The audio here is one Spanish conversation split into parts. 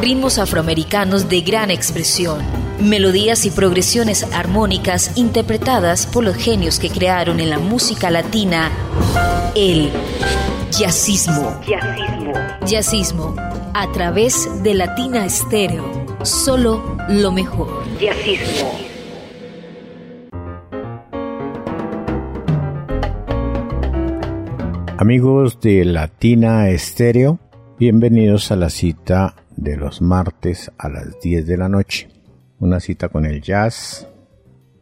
ritmos afroamericanos de gran expresión, melodías y progresiones armónicas interpretadas por los genios que crearon en la música latina el jazzismo. Jazzismo. Jazzismo a través de Latina Estéreo. Solo lo mejor. Jazzismo. Amigos de Latina Estéreo, bienvenidos a la cita de los martes a las 10 de la noche. Una cita con el jazz,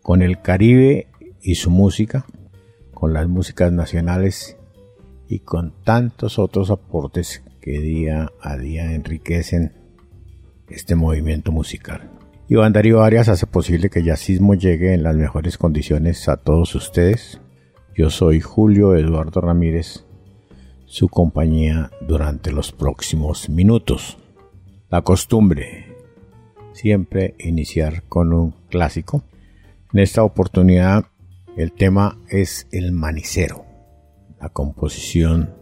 con el Caribe y su música, con las músicas nacionales y con tantos otros aportes que día a día enriquecen este movimiento musical. Iván Darío Arias hace posible que el jazzismo llegue en las mejores condiciones a todos ustedes. Yo soy Julio Eduardo Ramírez su compañía durante los próximos minutos. La costumbre, siempre iniciar con un clásico. En esta oportunidad el tema es El Manicero, la composición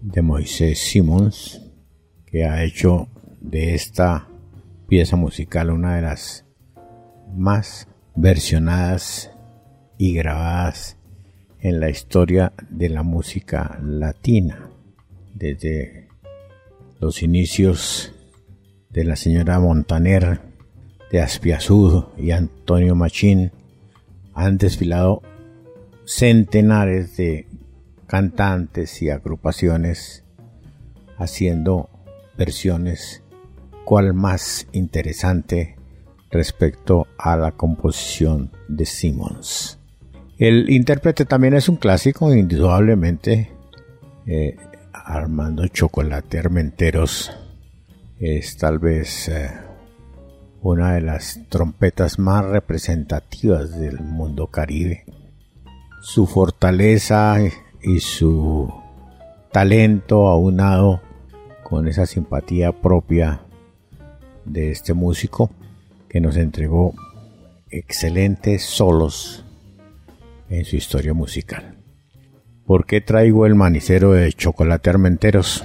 de Moisés Simons, que ha hecho de esta pieza musical una de las más versionadas y grabadas en la historia de la música latina, desde los inicios de la señora Montaner, de Aspiazud y Antonio Machín, han desfilado centenares de cantantes y agrupaciones haciendo versiones cual más interesante respecto a la composición de Simmons. El intérprete también es un clásico, indudablemente. Eh, Armando Chocolate Armenteros es tal vez eh, una de las trompetas más representativas del mundo caribe. Su fortaleza y su talento aunado con esa simpatía propia de este músico que nos entregó excelentes solos en su historia musical. ¿Por qué traigo el manicero de Chocolate Armenteros?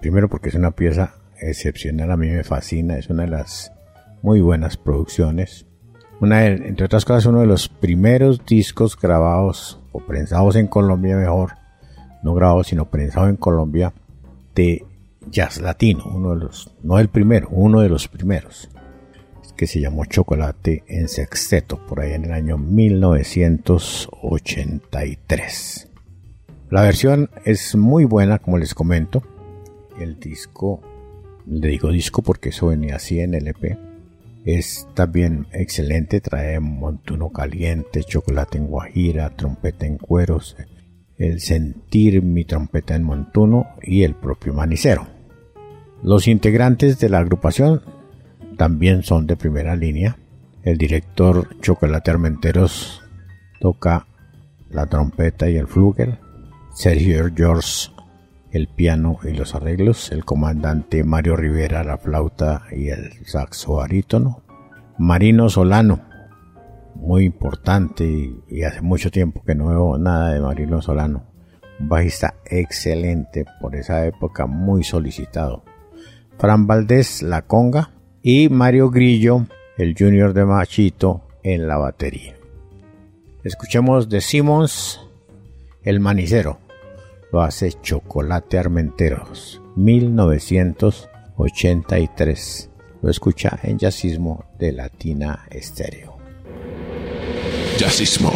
Primero porque es una pieza excepcional, a mí me fascina, es una de las muy buenas producciones. Una entre otras cosas, uno de los primeros discos grabados o prensados en Colombia mejor, no grabados sino prensados en Colombia de jazz latino, uno de los, no el primero, uno de los primeros que se llamó Chocolate en Sexteto, por ahí en el año 1983. La versión es muy buena, como les comento. El disco, le digo disco porque eso venía así en el EP, es también excelente. Trae montuno caliente, chocolate en guajira, trompeta en cueros, el sentir mi trompeta en montuno y el propio manicero. Los integrantes de la agrupación también son de primera línea. El director Chocolate Armenteros toca la trompeta y el flugel. Sergio George el piano y los arreglos. El comandante Mario Rivera la flauta y el saxo barítono. Marino Solano, muy importante y, hace mucho tiempo que no veo nada de Marino Solano. Un bajista excelente por esa época, muy solicitado. Fran Valdés, la conga, y Mario Grillo, el junior de Machito, en la batería. Escuchemos de Simmons, El Manicero. Lo hace Chocolate Armenteros, 1983. Lo escucha en Jazzismo de Latina Estéreo. Jazzismo.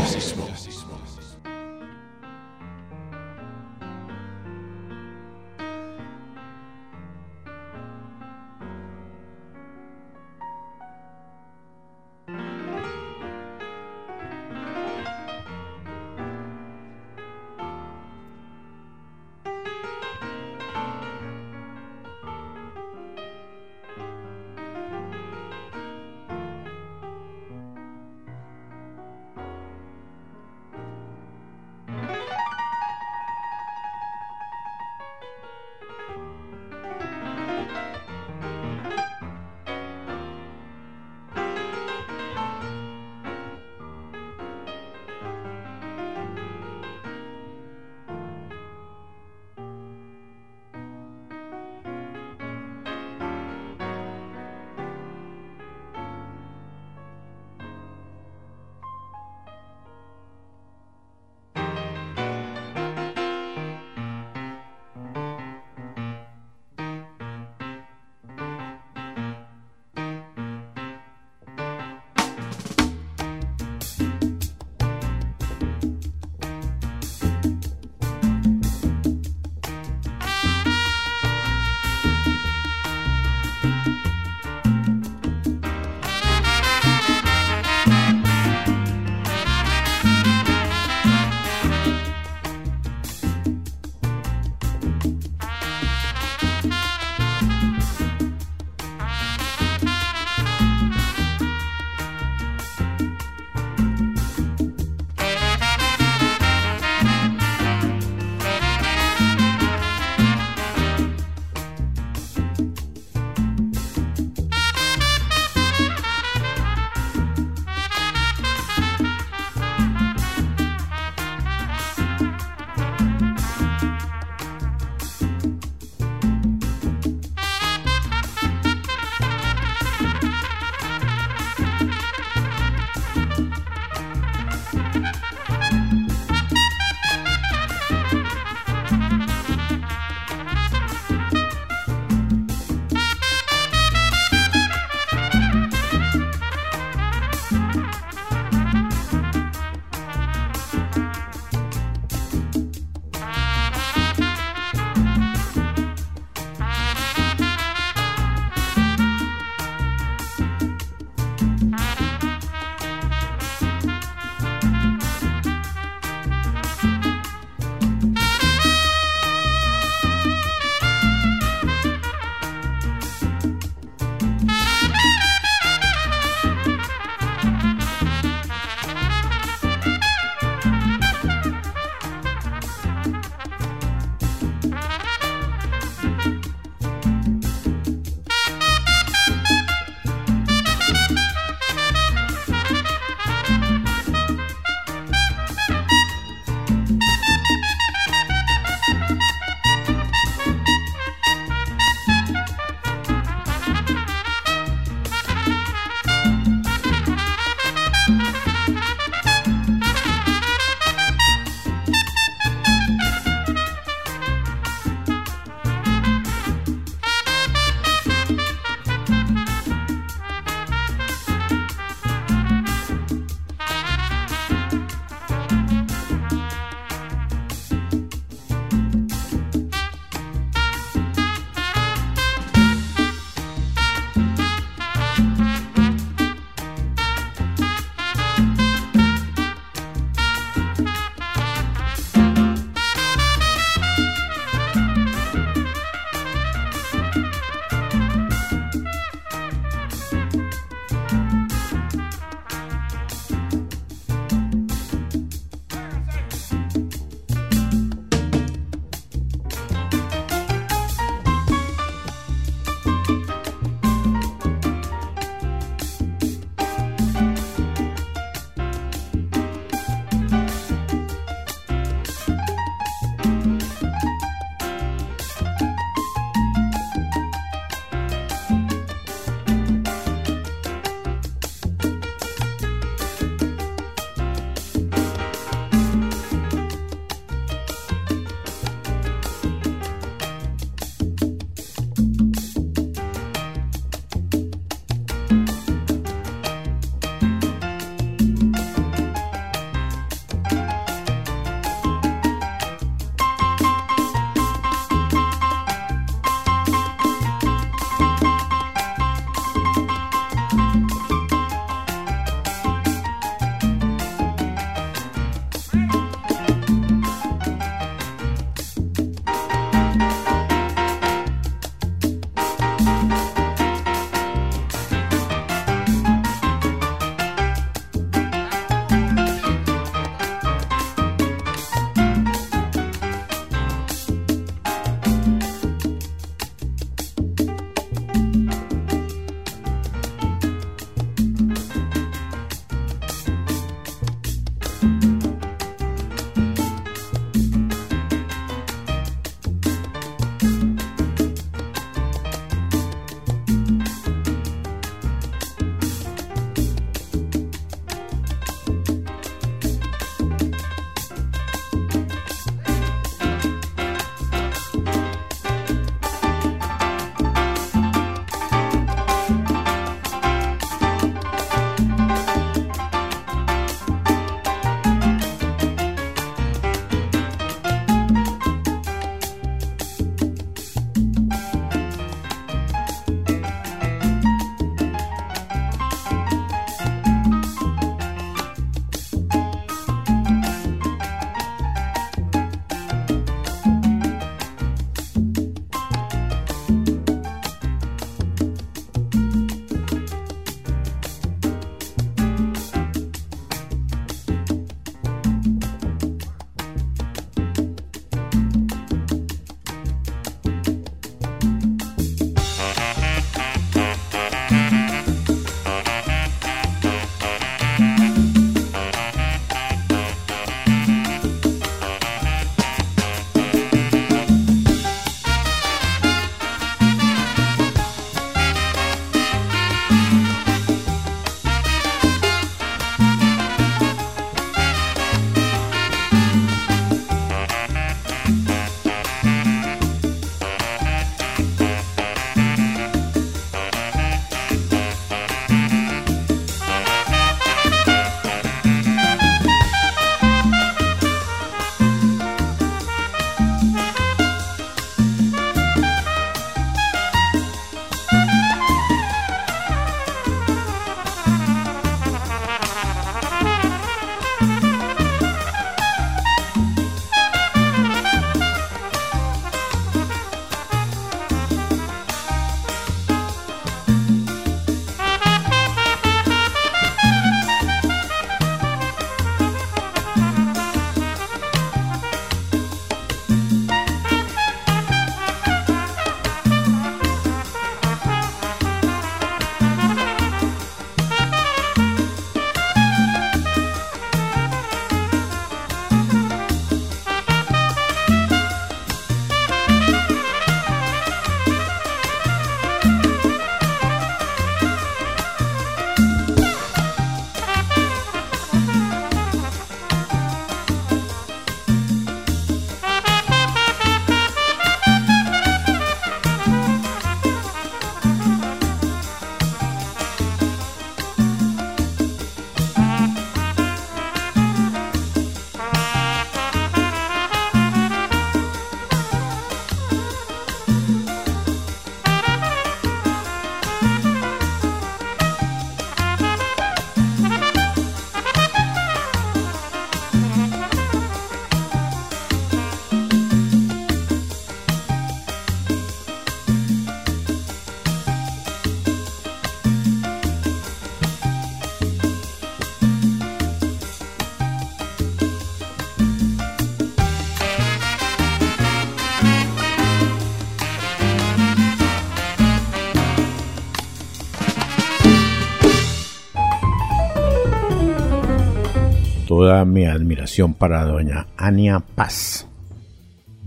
Mi admiración para doña Ania Paz,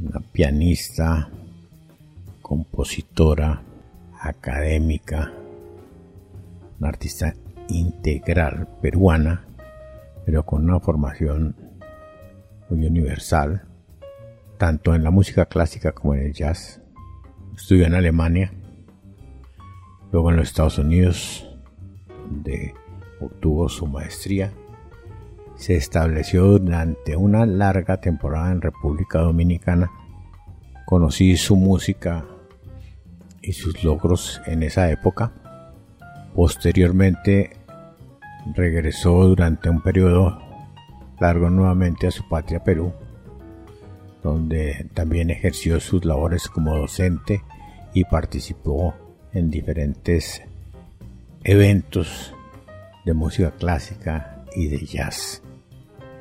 una pianista, compositora, académica, una artista integral peruana, pero con una formación muy universal, tanto en la música clásica como en el jazz. Estudió en Alemania, luego en los Estados Unidos, donde obtuvo su maestría. Se estableció durante una larga temporada en República Dominicana. Conocí su música y sus logros en esa época. Posteriormente regresó durante un periodo largo nuevamente a su patria Perú, donde también ejerció sus labores como docente y participó en diferentes eventos de música clásica y de jazz.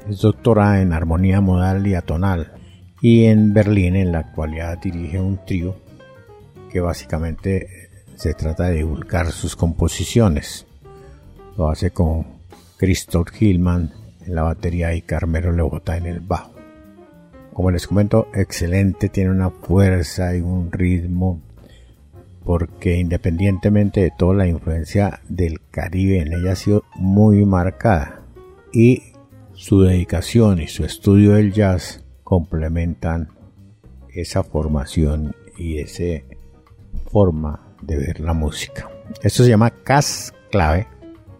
Es doctora en armonía modal y atonal y en Berlín en la actualidad dirige un trío que básicamente se trata de divulgar sus composiciones. Lo hace con Christoph Hillman en la batería y Carmelo Lebota en el bajo. Como les comento, excelente, tiene una fuerza y un ritmo porque independientemente de toda la influencia del Caribe en ella ha sido muy marcada y su dedicación y su estudio del jazz complementan esa formación y esa forma de ver la música. Esto se llama Cas Clave,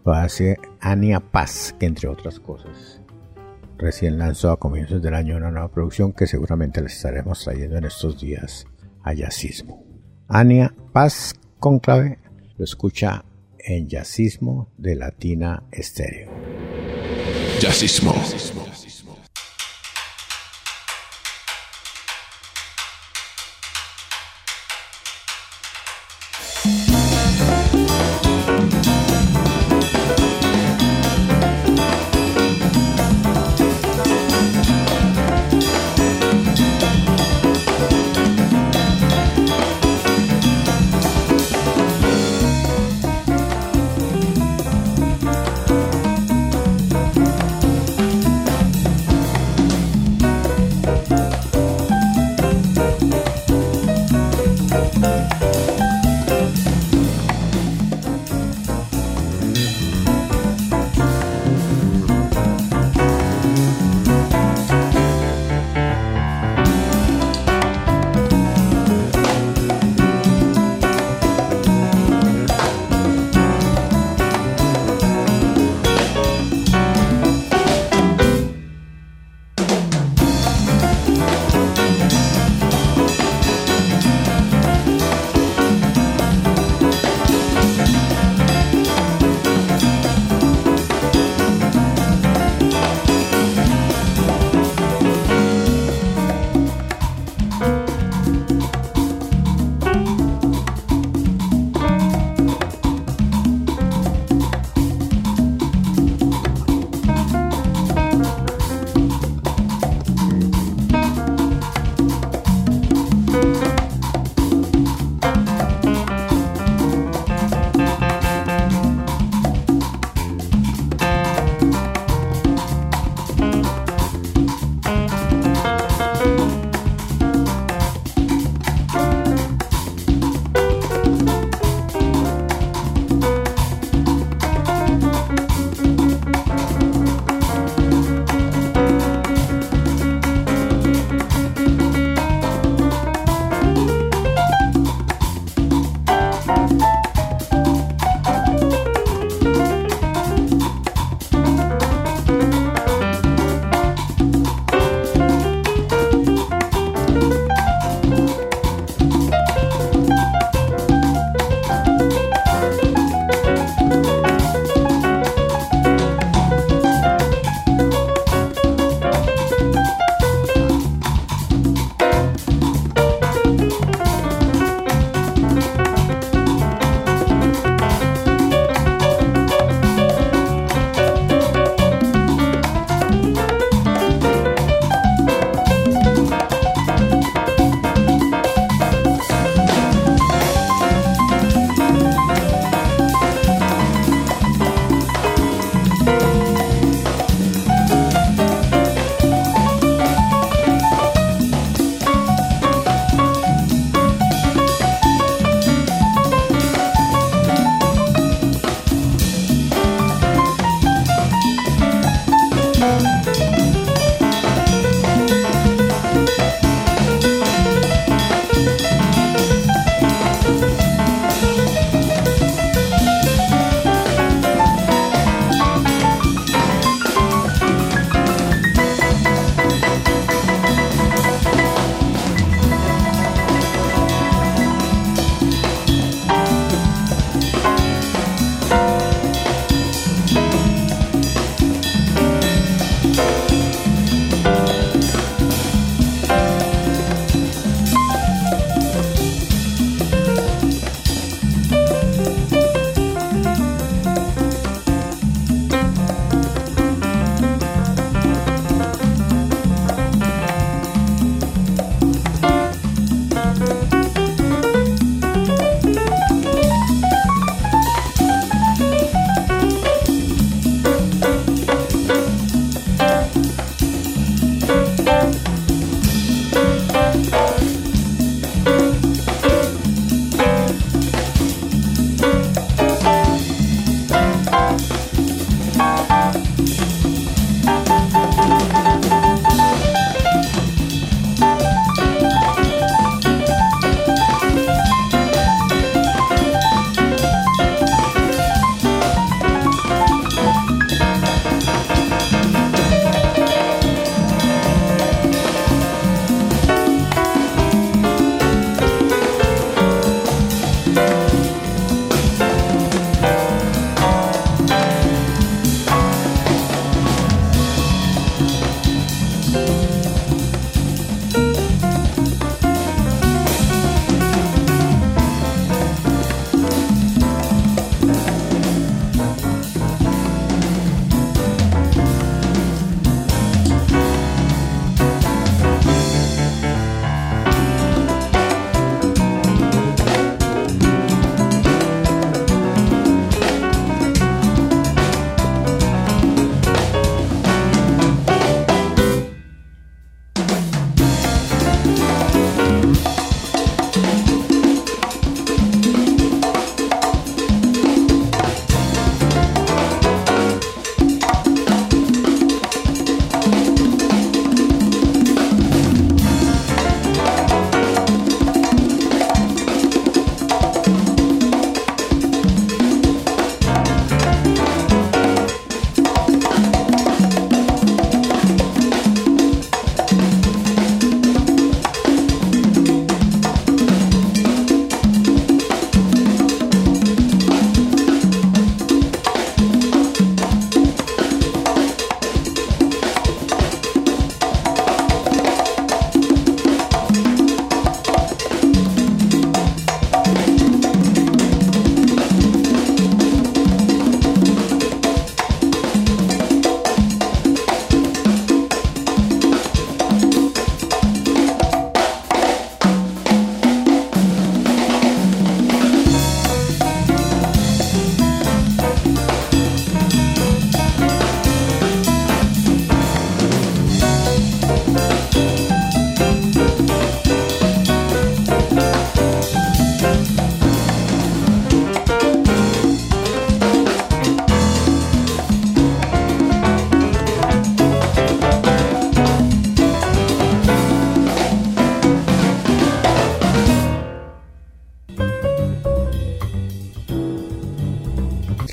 lo hace Ania Paz, que entre otras cosas recién lanzó a comienzos del año una nueva producción que seguramente les estaremos trayendo en estos días a Yacismo. Ania Paz con clave lo escucha en Yacismo de Latina Estéreo. Yacismo.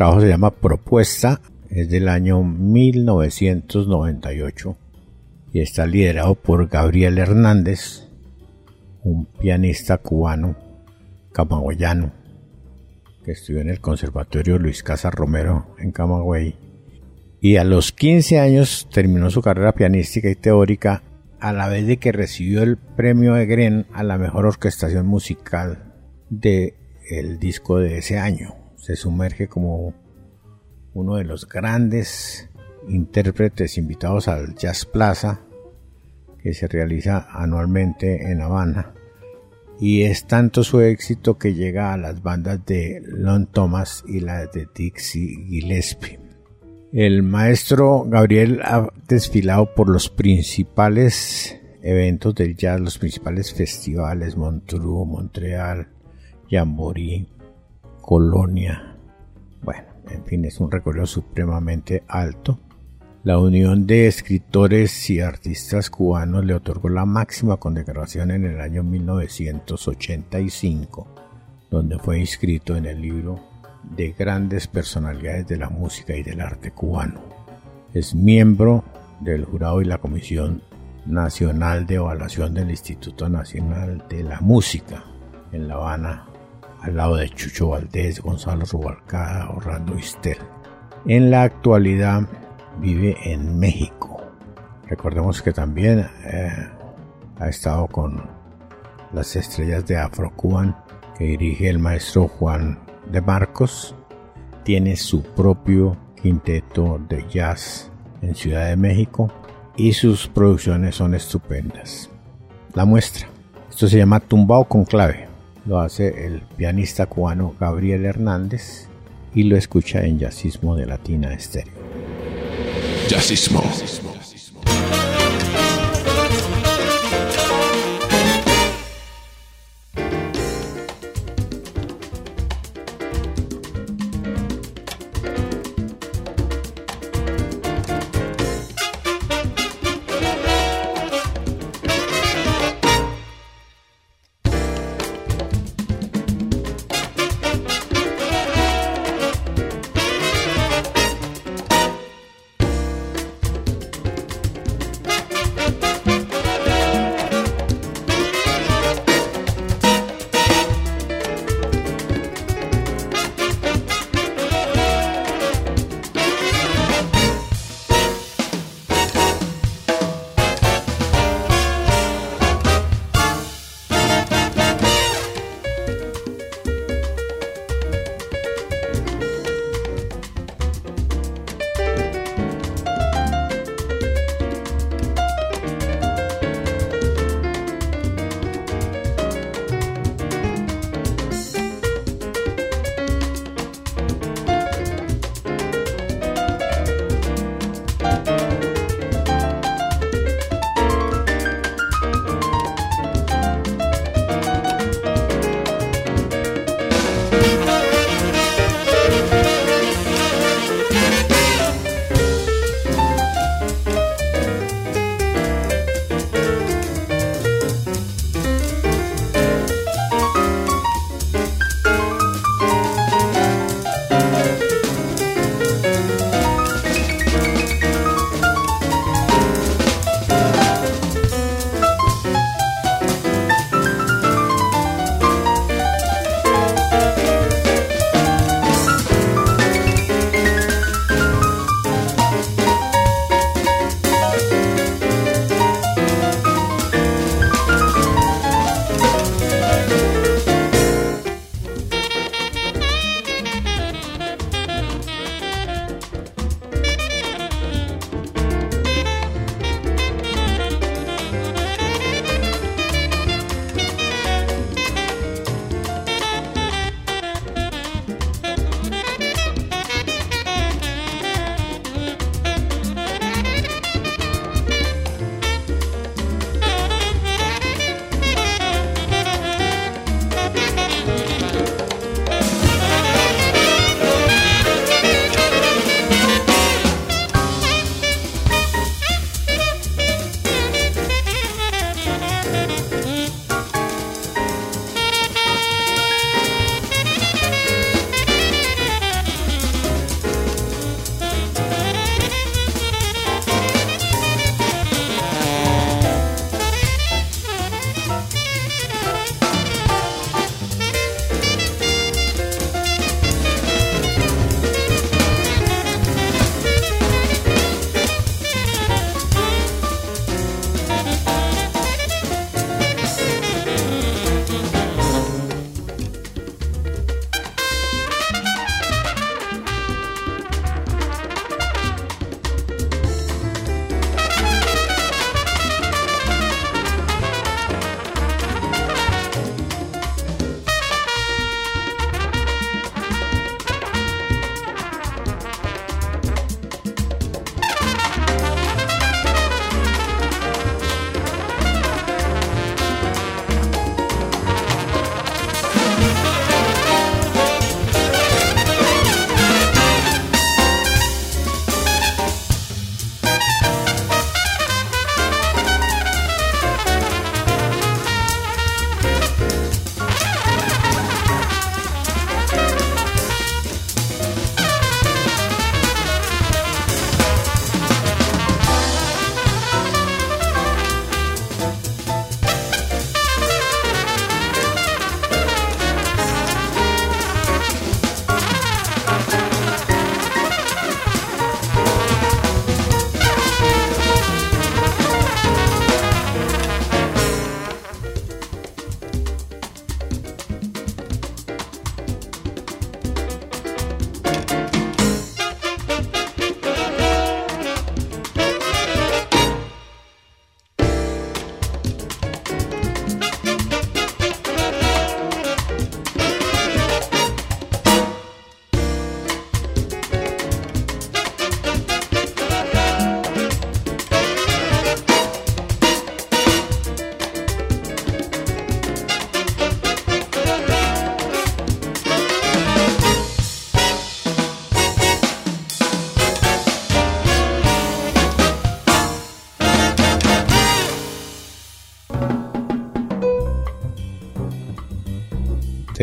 Trabajo se llama Propuesta, es del año 1998 y está liderado por Gabriel Hernández, un pianista cubano, camagüeyano, que estudió en el Conservatorio Luis Casa Romero en Camagüey. Y a los 15 años terminó su carrera pianística y teórica, a la vez de que recibió el premio Egren a la mejor orquestación musical del el disco de ese año. Se sumerge como uno de los grandes intérpretes invitados al Jazz Plaza que se realiza anualmente en Habana y es tanto su éxito que llega a las bandas de Lon Thomas y la de Dixie Gillespie. El maestro Gabriel ha desfilado por los principales eventos del jazz, los principales festivales, Montreux, Montreal, Jamboree, Colonia. Bueno, en fin, es un recorrido supremamente alto la Unión de Escritores y Artistas Cubanos le otorgó la máxima condecoración en el año 1985, donde fue inscrito en el libro de grandes personalidades de la música y del arte cubano. Es miembro del jurado y la Comisión Nacional de Evaluación del Instituto Nacional de la Música en La Habana, al lado de Chucho Valdés, Gonzalo Rubalcaba, Orlando Istel. En la actualidad vive en México. Recordemos que también eh, ha estado con las estrellas de Afro-Cuban que dirige el maestro Juan de Marcos. Tiene su propio quinteto de jazz en Ciudad de México y sus producciones son estupendas. La muestra. Esto se llama Tumbao con clave. Lo hace el pianista cubano Gabriel Hernández y lo escucha en Jazzismo de Latina Estéreo. Jazzismo.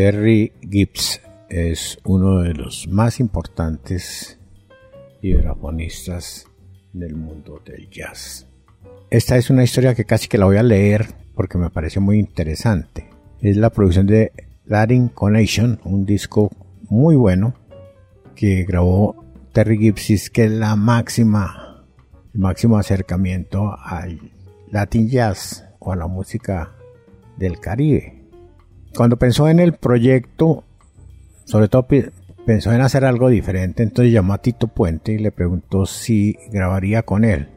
Terry Gibbs es uno de los más importantes vibrafonistas del mundo del jazz. Esta es una historia que casi que la voy a leer porque me parece muy interesante. Es la producción de Latin Connection, un disco muy bueno que grabó Terry Gibbs, que es la máxima, el máximo acercamiento al Latin Jazz o a la música del Caribe. Cuando pensó en el proyecto, sobre todo pensó en hacer algo diferente, entonces llamó a Tito Puente y le preguntó si grabaría con él.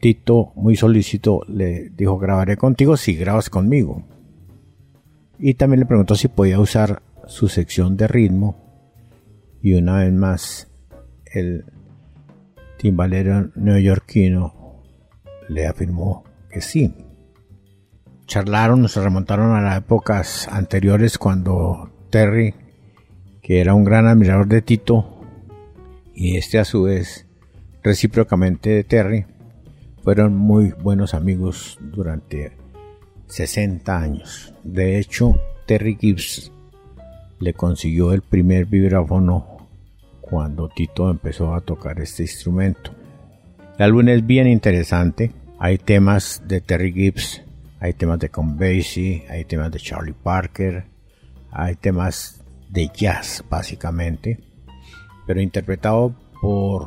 Tito, muy solícito, le dijo, grabaré contigo si grabas conmigo. Y también le preguntó si podía usar su sección de ritmo. Y una vez más, el timbalero neoyorquino le afirmó que sí. Charlaron, se remontaron a las épocas anteriores cuando Terry que era un gran admirador de Tito, y este a su vez recíprocamente de Terry, fueron muy buenos amigos durante 60 años. De hecho, Terry Gibbs le consiguió el primer vibráfono cuando Tito empezó a tocar este instrumento. El álbum es bien interesante. Hay temas de Terry Gibbs, hay temas de Con Basie, hay temas de Charlie Parker, hay temas de jazz básicamente, pero interpretado por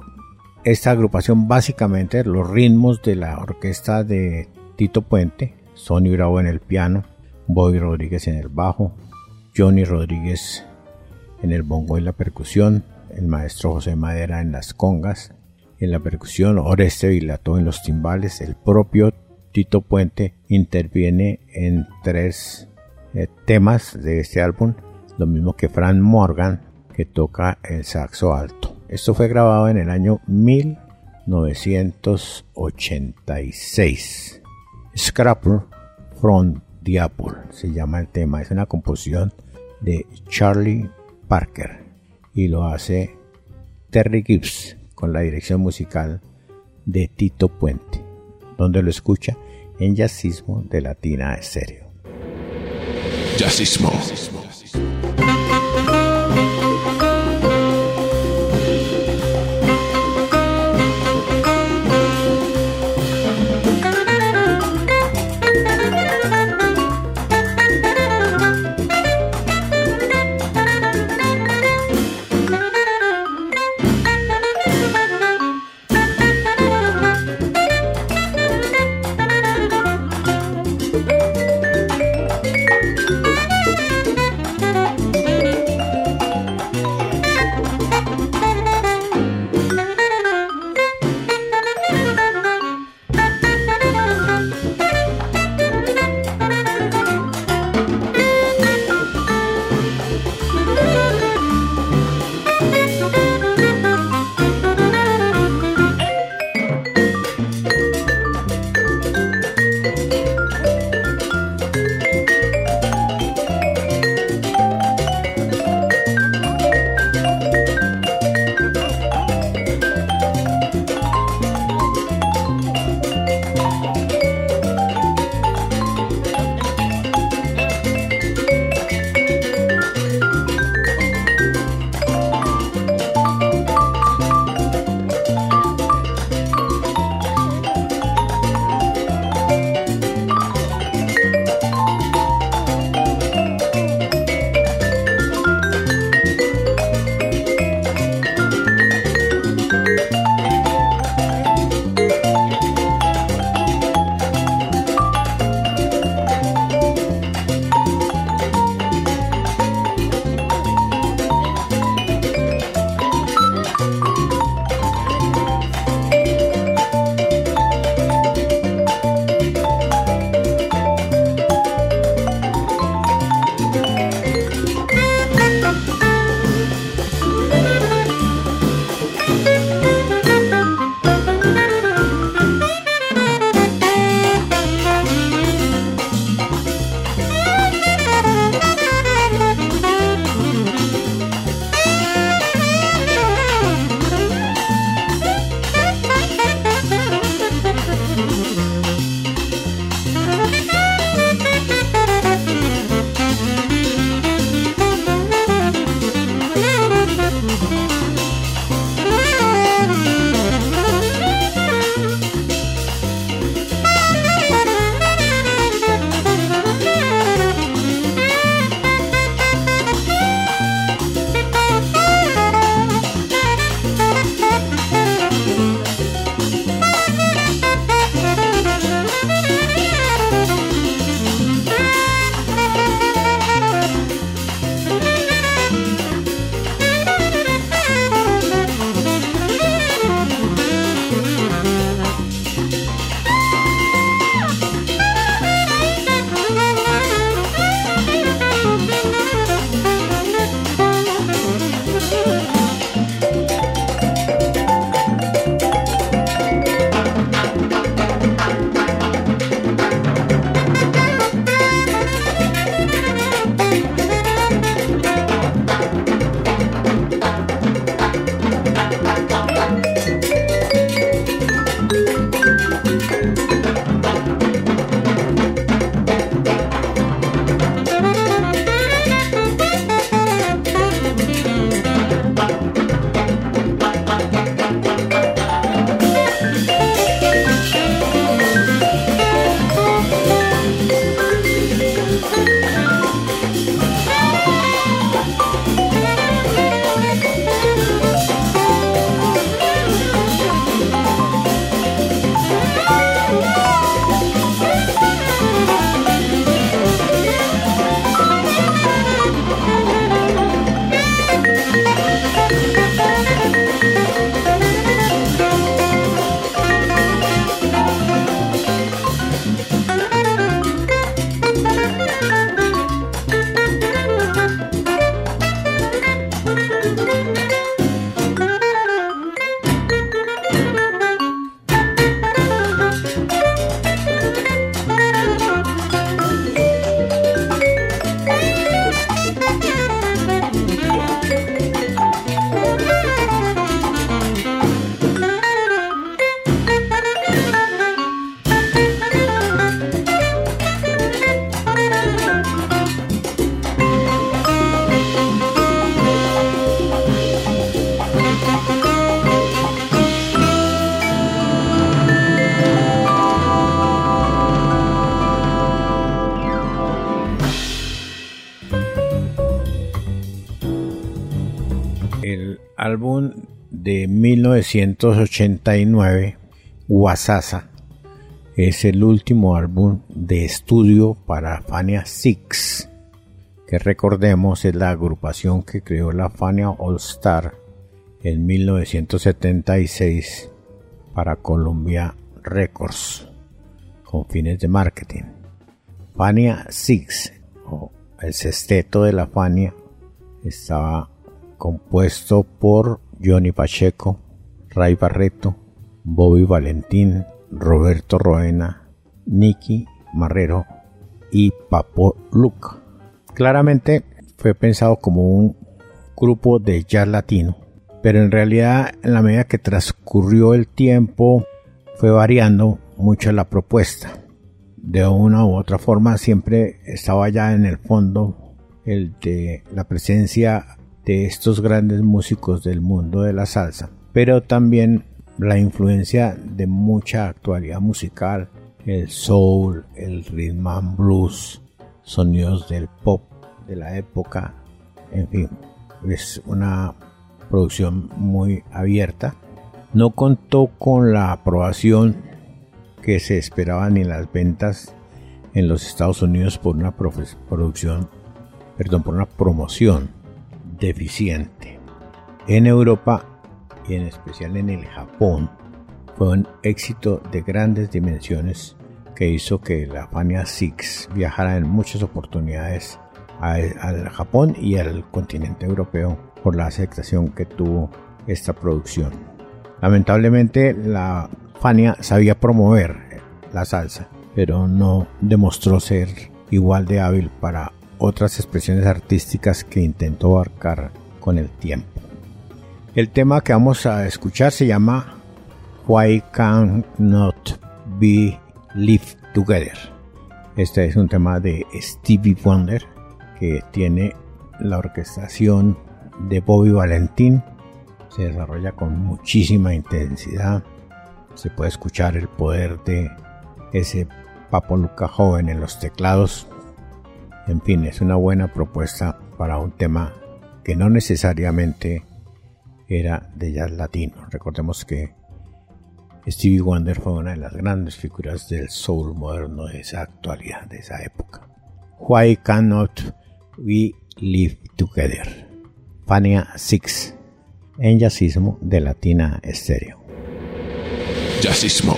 esta agrupación básicamente los ritmos de la orquesta de Tito Puente, Sonny Bravo en el piano, Bobby Rodríguez en el bajo, Johnny Rodríguez en el bongo y la percusión, el maestro José Madera en las congas, en la percusión Oreste Vilató en los timbales, el propio Tito Puente interviene en tres eh, temas de este álbum lo mismo que Frank Morgan, que toca el saxo alto. Esto fue grabado en el año 1986. Scrapper from the Apple se llama el tema, es una composición de Charlie Parker y lo hace Terry Gibbs con la dirección musical de Tito Puente, donde lo escucha en Jazzismo de Latina Estéreo. Jazzismo. 1989, Wasasa, es el último álbum de estudio para Fania Six, que recordemos es la agrupación que creó la Fania All Star en 1976 para Columbia Records con fines de marketing. Fania Six, o el sexteto de la Fania, estaba compuesto por Johnny Pacheco, Ray Barreto, Bobby Valentín, Roberto Roena, Nicky Marrero y Papo Luke. Claramente fue pensado como un grupo de jazz latino, pero en realidad en la medida que transcurrió el tiempo fue variando mucho la propuesta. De una u otra forma siempre estaba ya en el fondo el de la presencia de estos grandes músicos del mundo de la salsa, pero también la influencia de mucha actualidad musical, el soul, el rhythm and blues, sonidos del pop de la época, en fin, es una producción muy abierta. No contó con la aprobación que se esperaba ni las ventas en los Estados Unidos por una producción, perdón, por una promoción deficiente. En Europa y en especial en el Japón, fue un éxito de grandes dimensiones que hizo que la Fania Six viajara en muchas oportunidades al Japón y al continente europeo por la aceptación que tuvo esta producción. Lamentablemente la Fania sabía promover la salsa, pero no demostró ser igual de hábil para otras expresiones artísticas que intentó abarcar con el tiempo. El tema que vamos a escuchar se llama Why Can Not Be Live Together. Este es un tema de Stevie Wonder que tiene la orquestación de Bobby Valentín. Se desarrolla con muchísima intensidad. Se puede escuchar el poder de ese Papo Luca joven en los teclados. En fin, es una buena propuesta para un tema que no necesariamente era de jazz latino. Recordemos que Stevie Wonder fue una de las grandes figuras del soul moderno de esa actualidad, de esa época. Why Cannot We Live Together? Fania Six, en jazzismo de Latina Estéreo. Jazzismo.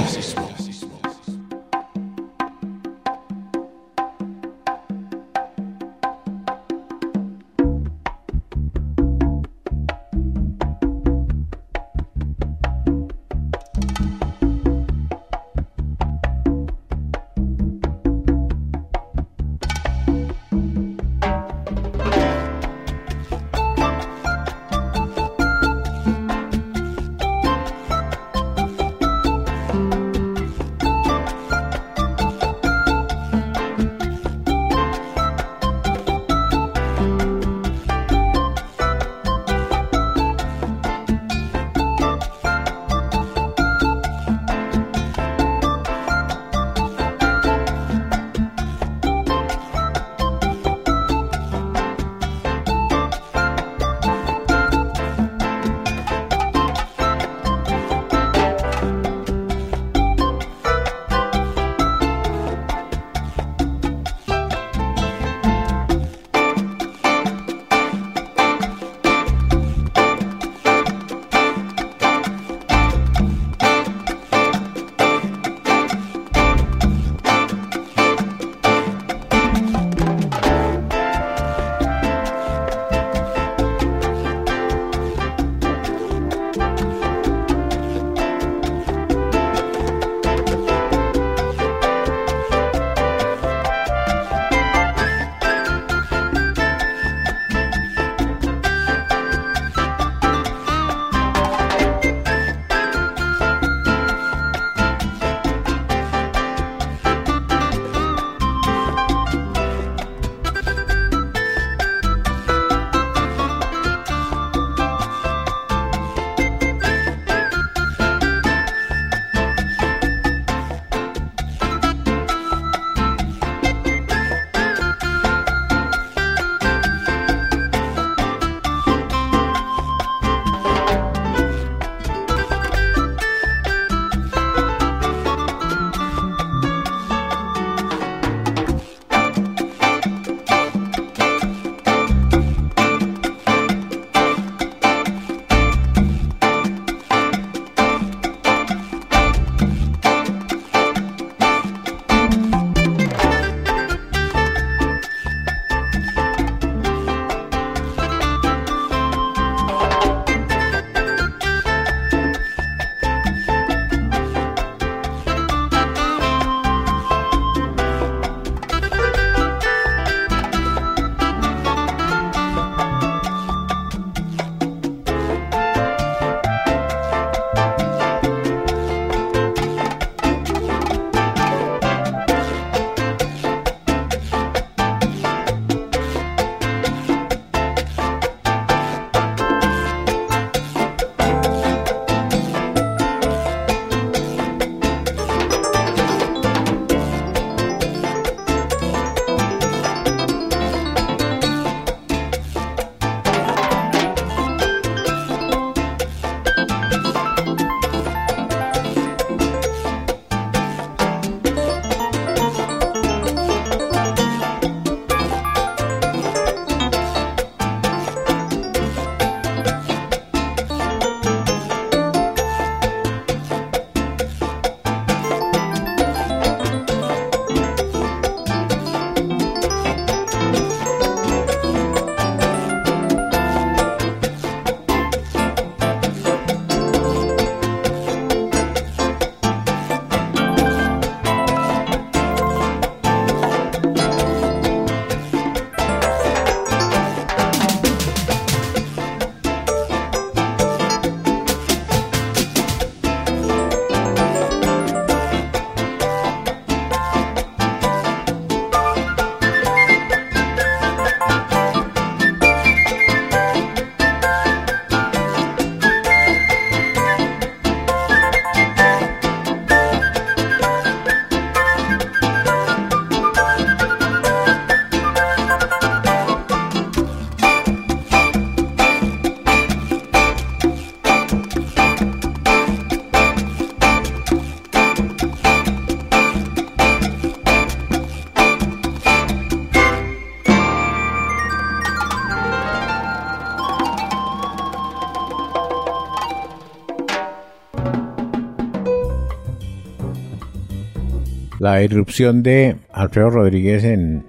La irrupción de Alfredo Rodríguez en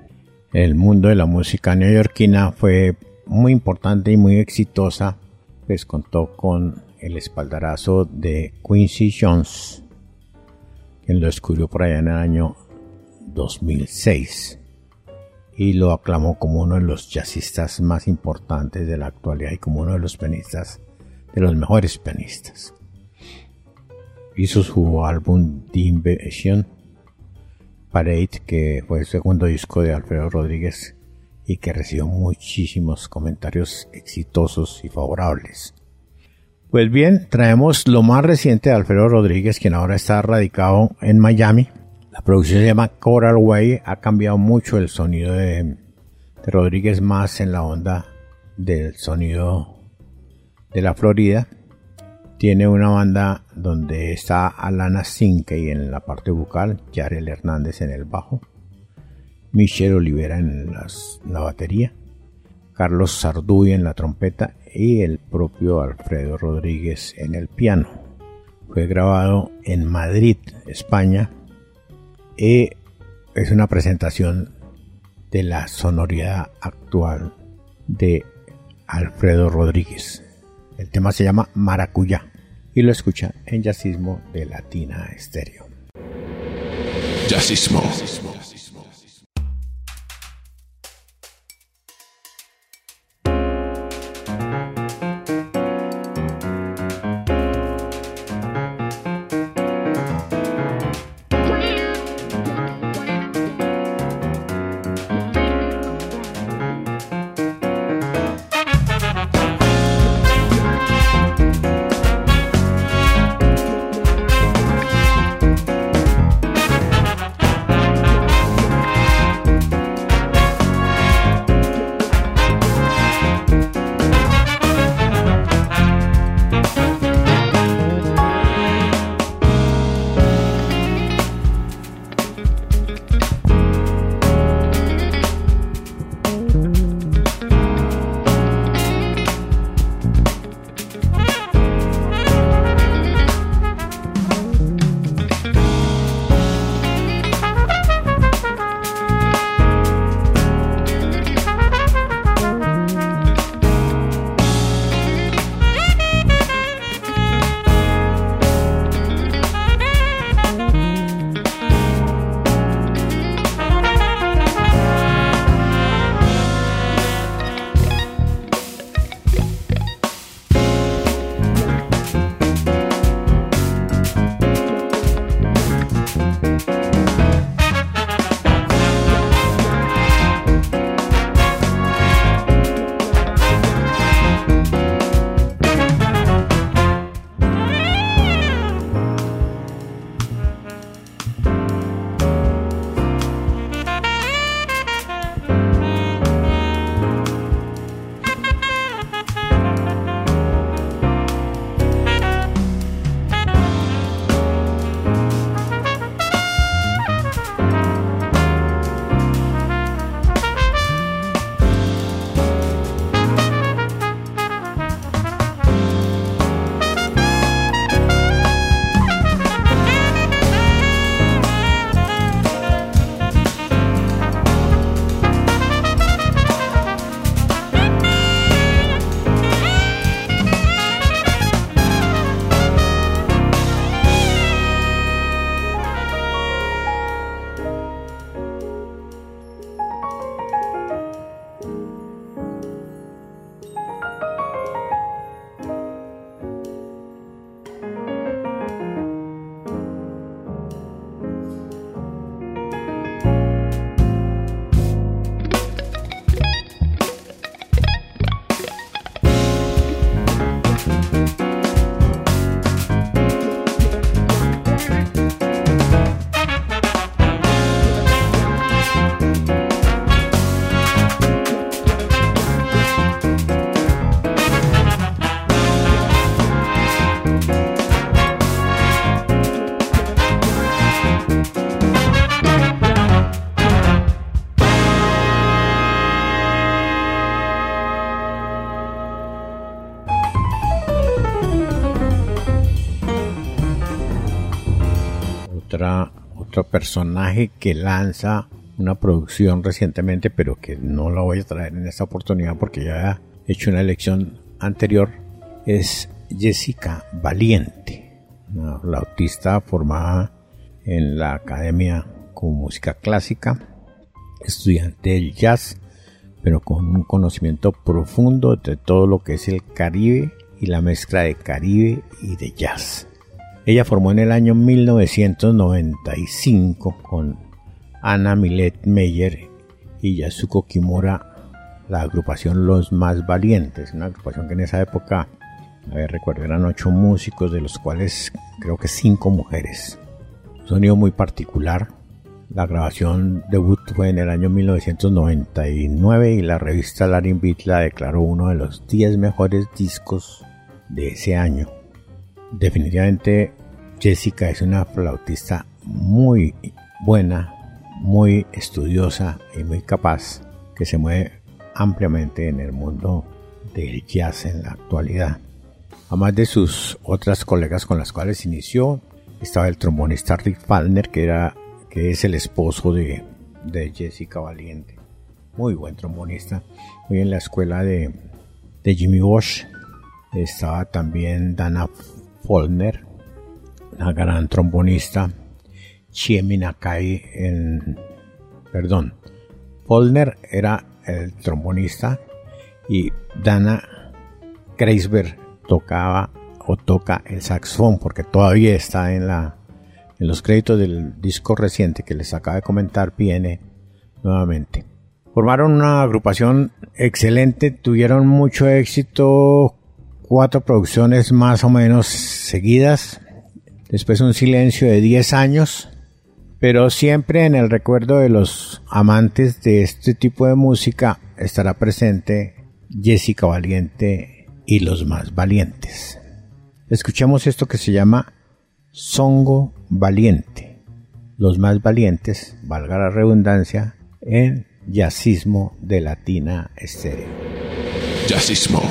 el mundo de la música neoyorquina fue muy importante y muy exitosa, pues contó con el espaldarazo de Quincy Jones, quien lo descubrió por allá en el año 2006 y lo aclamó como uno de los jazzistas más importantes de la actualidad y como uno de los pianistas, de los mejores pianistas. Hizo su álbum The Invasion Parade, que fue el segundo disco de Alfredo Rodríguez y que recibió muchísimos comentarios exitosos y favorables. Pues bien, traemos lo más reciente de Alfredo Rodríguez, quien ahora está radicado en Miami. La producción se llama Coral Way, ha cambiado mucho el sonido de, de Rodríguez más en la onda del sonido de la Florida tiene una banda donde está Alana Sinkey en la parte vocal, Yarel Hernández en el bajo, Michelle Olivera en la batería, Carlos Sarduy en la trompeta y el propio Alfredo Rodríguez en el piano. Fue grabado en Madrid, España, y es una presentación de la sonoridad actual de Alfredo Rodríguez. El tema se llama Maracuyá y lo escucha en Jazzismo de Latina Estéreo. Jazzismo. Personaje que lanza una producción recientemente, pero que no la voy a traer en esta oportunidad porque ya he hecho una elección anterior, es Jessica Valiente, una flautista formada en la Academia con Música Clásica, estudiante del jazz, pero con un conocimiento profundo de todo lo que es el Caribe y la mezcla de Caribe y de jazz. Ella formó en el año 1995 con Ana Milet Meyer y Yasuko Kimura la agrupación Los Más Valientes, una agrupación que en esa época, a ver, recuerdo, eran ocho músicos, de los cuales creo que cinco mujeres. Un sonido muy particular. La grabación debut fue en el año 1999 y la revista Larin Beat la declaró uno de los 10 mejores discos de ese año. Definitivamente Jessica es una flautista muy buena, muy estudiosa y muy capaz que se mueve ampliamente en el mundo del jazz en la actualidad. Además de sus otras colegas con las cuales inició, estaba el trombonista Rick Falner, que, era, que es el esposo de, de Jessica Valiente. Muy buen trombonista. Muy en la escuela de, de Jimmy Bosch. Estaba también Dana Follner, una gran trombonista. Chiemi Nakai en... Perdón. Follner era el trombonista, y Dana Kreisberg tocaba o toca el saxofón, porque todavía está en, la, en los créditos del disco reciente que les acaba de comentar, viene nuevamente. Formaron una agrupación excelente, tuvieron mucho éxito, cuatro producciones más o menos seguidas, después un silencio de 10 años, pero siempre en el recuerdo de los amantes de este tipo de música estará presente Jessica Valiente y los más valientes. Escuchemos esto que se llama Songo Valiente. Los más valientes, valga la redundancia, en Yacismo de Latina Estéreo. Yacismo.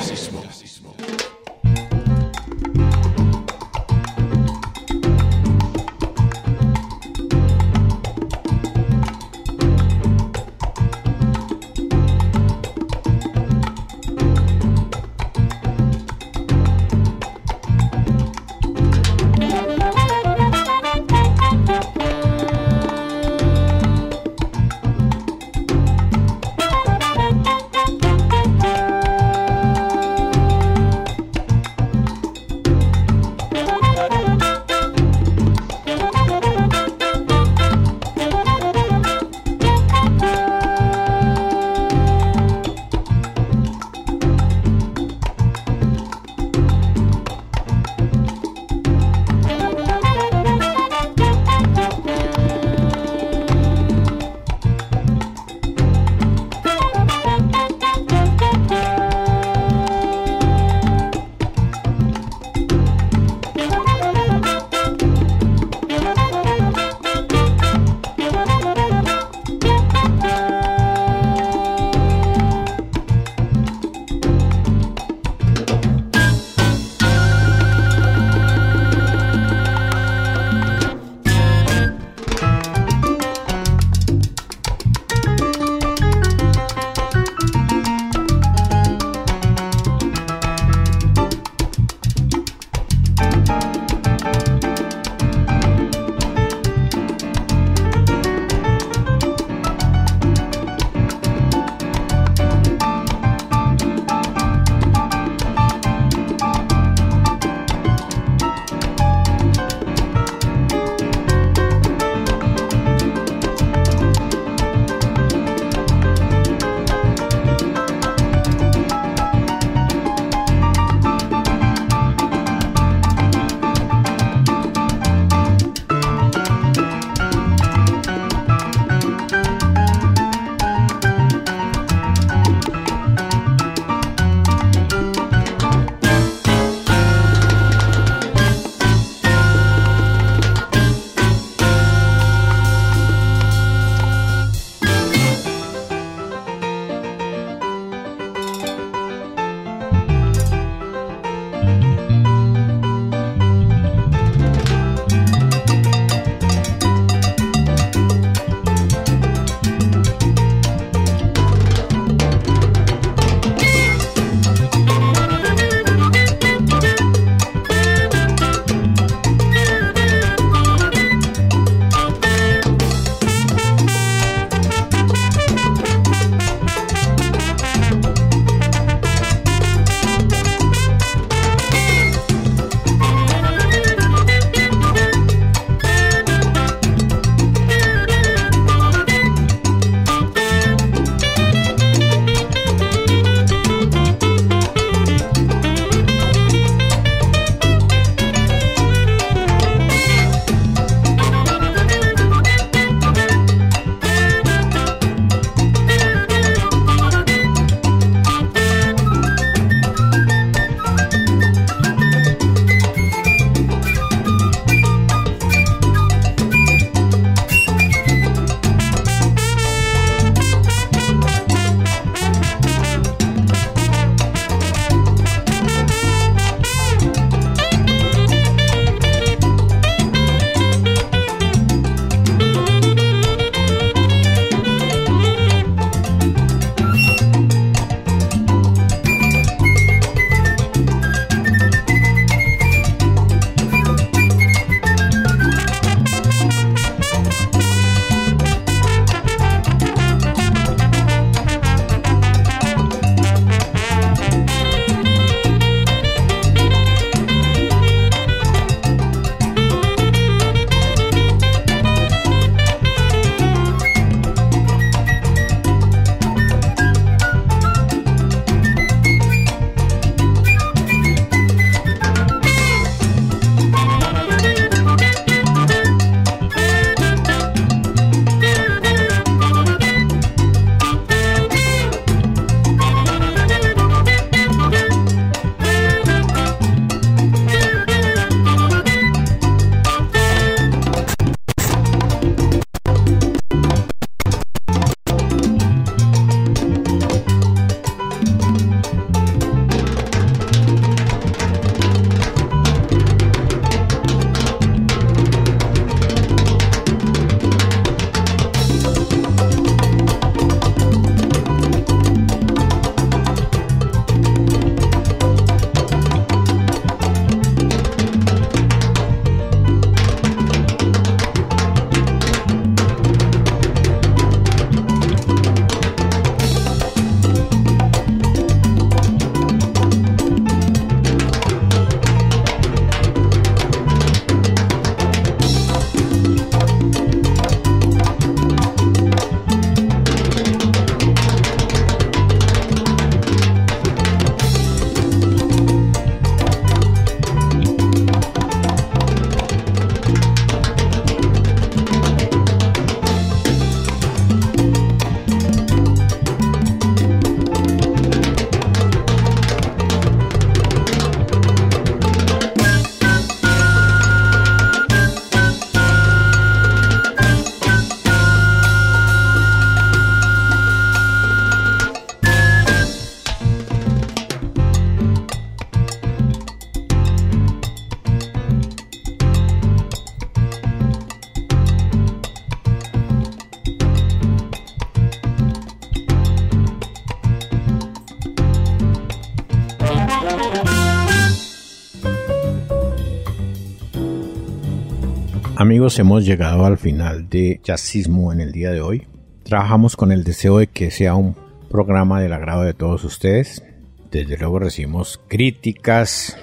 Amigos, hemos llegado al final de Jazzismo en el día de hoy. Trabajamos con el deseo de que sea un programa del agrado de todos ustedes. Desde luego recibimos críticas,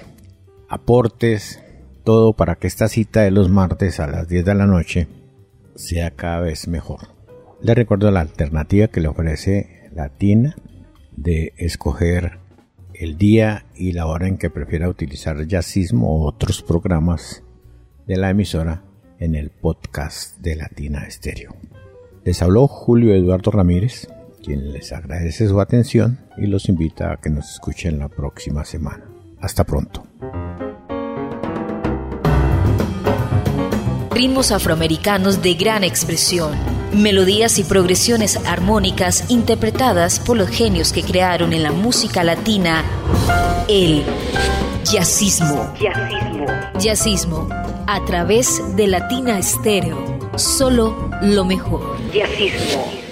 aportes, todo para que esta cita de los martes a las 10 de la noche sea cada vez mejor. Les recuerdo la alternativa que le ofrece Latina de escoger el día y la hora en que prefiera utilizar Jazzismo o otros programas de la emisora en el podcast de Latina Estéreo. Les habló Julio Eduardo Ramírez, quien les agradece su atención y los invita a que nos escuchen la próxima semana. Hasta pronto. Ritmos afroamericanos de gran expresión, melodías y progresiones armónicas interpretadas por los genios que crearon en la música latina el jazzismo. Jazzismo. Jazzismo a través de Latina Estéreo. Solo lo mejor. Jazzismo.